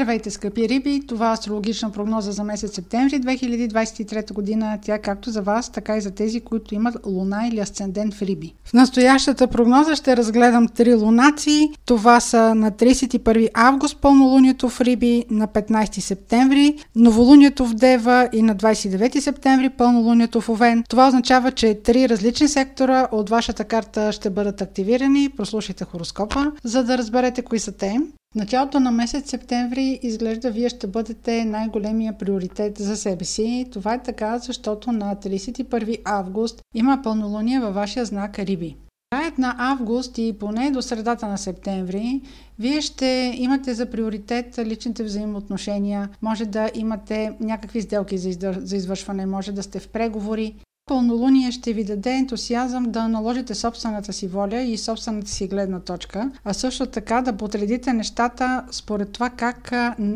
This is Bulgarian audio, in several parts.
Здравейте, скъпи риби! Това е астрологична прогноза за месец септември 2023 година. Тя както за вас, така и за тези, които имат луна или асцендент в риби. В настоящата прогноза ще разгледам три лунации. Това са на 31 август пълнолунието в риби, на 15 септември новолунието в Дева и на 29 септември пълнолунието в Овен. Това означава, че три различни сектора от вашата карта ще бъдат активирани. Прослушайте хороскопа, за да разберете кои са те. Началото на месец септември изглежда вие ще бъдете най-големия приоритет за себе си. Това е така, защото на 31 август има пълнолуние във вашия знак Риби. Краят на август и поне до средата на септември, вие ще имате за приоритет личните взаимоотношения, може да имате някакви сделки за извършване, може да сте в преговори, Пълнолуние ще ви даде ентусиазъм да наложите собствената си воля и собствената си гледна точка, а също така да подредите нещата според това как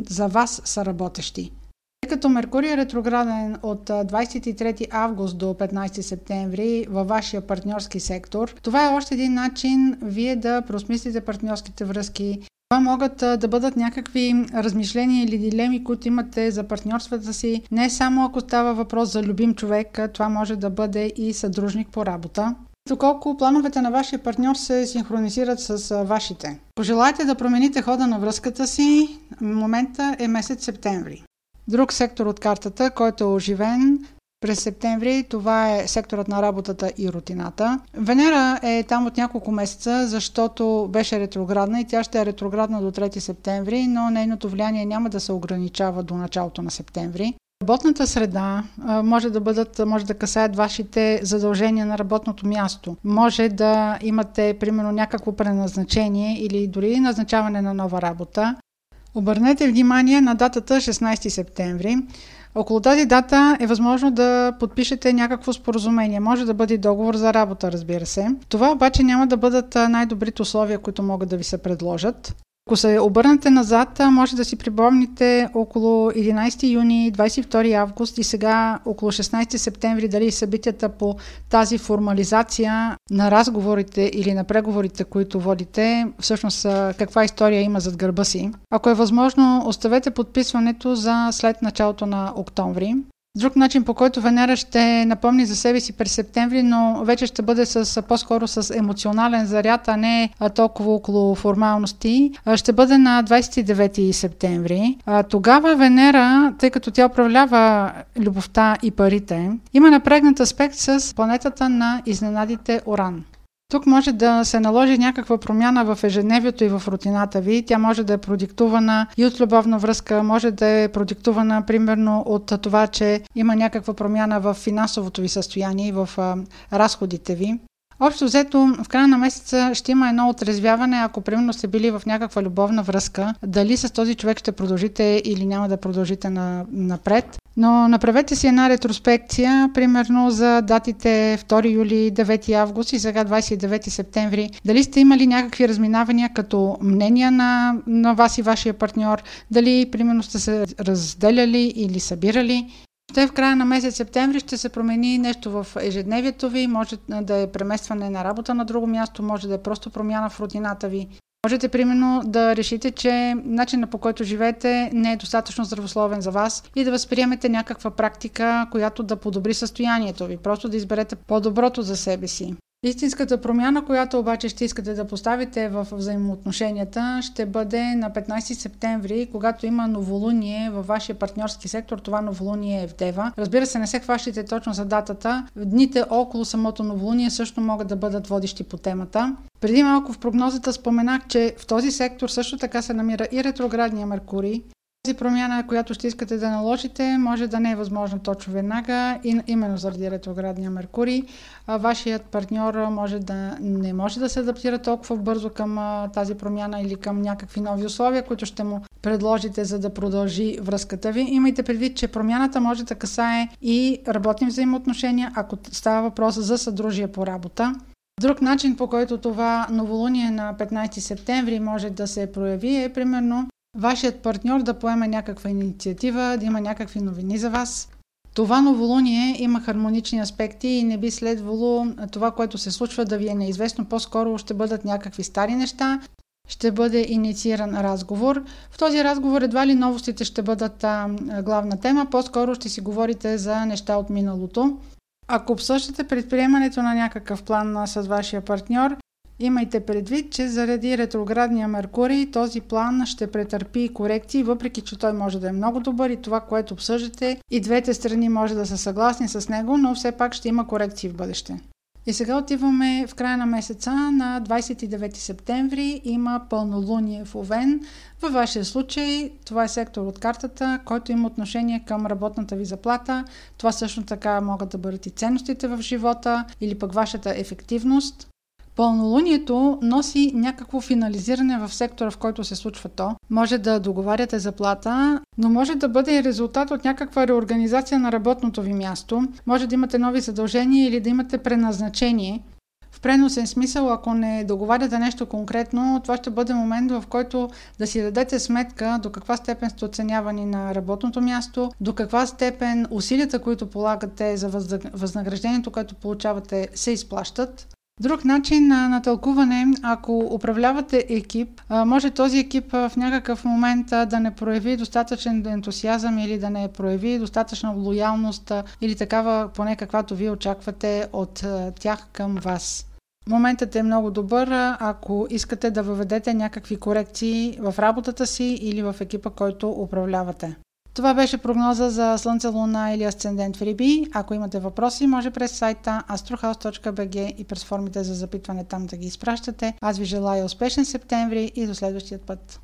за вас са работещи. Тъй като Меркурий е ретрограден от 23 август до 15 септември във вашия партньорски сектор, това е още един начин вие да просмислите партньорските връзки, това могат да бъдат някакви размишления или дилеми, които имате за партньорствата си. Не само ако става въпрос за любим човек, това може да бъде и съдружник по работа. Доколко плановете на вашия партньор се синхронизират с вашите. Пожелайте да промените хода на връзката си, момента е месец септември. Друг сектор от картата, който е оживен, през септември това е секторът на работата и рутината. Венера е там от няколко месеца, защото беше ретроградна и тя ще е ретроградна до 3 септември, но нейното влияние няма да се ограничава до началото на септември. Работната среда може да бъдат, може да касаят вашите задължения на работното място. Може да имате, примерно, някакво преназначение или дори назначаване на нова работа. Обърнете внимание на датата 16 септември. Около тази дата е възможно да подпишете някакво споразумение. Може да бъде договор за работа, разбира се. Това обаче няма да бъдат най-добрите условия, които могат да ви се предложат. Ако се обърнете назад, може да си припомните около 11 юни, 22 август и сега около 16 септември дали събитията по тази формализация на разговорите или на преговорите, които водите, всъщност каква история има зад гърба си. Ако е възможно, оставете подписването за след началото на октомври. Друг начин, по който Венера ще напомни за себе си през септември, но вече ще бъде с, по-скоро с емоционален заряд, а не толкова около формалности, ще бъде на 29 септември. Тогава Венера, тъй като тя управлява любовта и парите, има напрегнат аспект с планетата на изненадите Оран. Тук може да се наложи някаква промяна в ежедневието и в рутината ви. Тя може да е продиктувана и от любовна връзка, може да е продиктувана примерно от това, че има някаква промяна в финансовото ви състояние и в разходите ви. Общо взето, в края на месеца ще има едно отрезвяване, ако примерно сте били в някаква любовна връзка, дали с този човек ще продължите или няма да продължите на, напред. Но направете си една ретроспекция, примерно за датите 2 юли, 9 август и сега 29 септември. Дали сте имали някакви разминавания като мнения на, на вас и вашия партньор, дали примерно сте се разделяли или събирали. Ще в края на месец септември ще се промени нещо в ежедневието ви, може да е преместване на работа на друго място, може да е просто промяна в рутината ви. Можете, примерно, да решите, че начинът по който живеете не е достатъчно здравословен за вас и да възприемете някаква практика, която да подобри състоянието ви. Просто да изберете по-доброто за себе си. Истинската промяна, която обаче ще искате да поставите в взаимоотношенията, ще бъде на 15 септември, когато има новолуние във вашия партньорски сектор. Това новолуние е в Дева. Разбира се, не се хващате точно за датата. Дните около самото новолуние също могат да бъдат водещи по темата. Преди малко в прогнозата споменах, че в този сектор също така се намира и ретроградния Меркурий, тази промяна, която ще искате да наложите, може да не е възможно точно веднага, именно заради ретроградния Меркурий. Вашият партньор може да не може да се адаптира толкова бързо към тази промяна или към някакви нови условия, които ще му предложите, за да продължи връзката ви. Имайте предвид, че промяната може да касае и работни взаимоотношения, ако става въпрос за съдружие по работа. Друг начин, по който това новолуние на 15 септември може да се прояви е примерно вашият партньор да поеме някаква инициатива, да има някакви новини за вас. Това новолуние има хармонични аспекти и не би следвало това, което се случва да ви е неизвестно. По-скоро ще бъдат някакви стари неща. ще бъде иницииран разговор. В този разговор едва ли новостите ще бъдат а, главна тема, по-скоро ще си говорите за неща от миналото. Ако обсъждате предприемането на някакъв план с вашия партньор, имайте предвид, че заради ретроградния Меркурий този план ще претърпи корекции, въпреки че той може да е много добър и това, което обсъждате, и двете страни може да са съгласни с него, но все пак ще има корекции в бъдеще. И сега отиваме в края на месеца на 29 септември. Има пълнолуние в Овен. Във вашия случай това е сектор от картата, който има отношение към работната ви заплата. Това също така могат да бъдат и ценностите в живота или пък вашата ефективност. Пълнолунието носи някакво финализиране в сектора, в който се случва то. Може да договаряте заплата, но може да бъде и резултат от някаква реорганизация на работното ви място. Може да имате нови задължения или да имате преназначение. В преносен смисъл, ако не договаряте нещо конкретно, това ще бъде момент, в който да си дадете сметка до каква степен сте оценявани на работното място, до каква степен усилията, които полагате за възнаграждението, което получавате, се изплащат. Друг начин на, на тълкуване, ако управлявате екип, може този екип в някакъв момент да не прояви достатъчен ентусиазъм или да не прояви достатъчна лоялност или такава, поне каквато вие очаквате от тях към вас. Моментът е много добър, ако искате да въведете някакви корекции в работата си или в екипа, който управлявате. Това беше прогноза за Слънце, Луна или Асцендент в Риби. Ако имате въпроси, може през сайта astrohouse.bg и през формите за запитване там да ги изпращате. Аз ви желая успешен септември и до следващия път.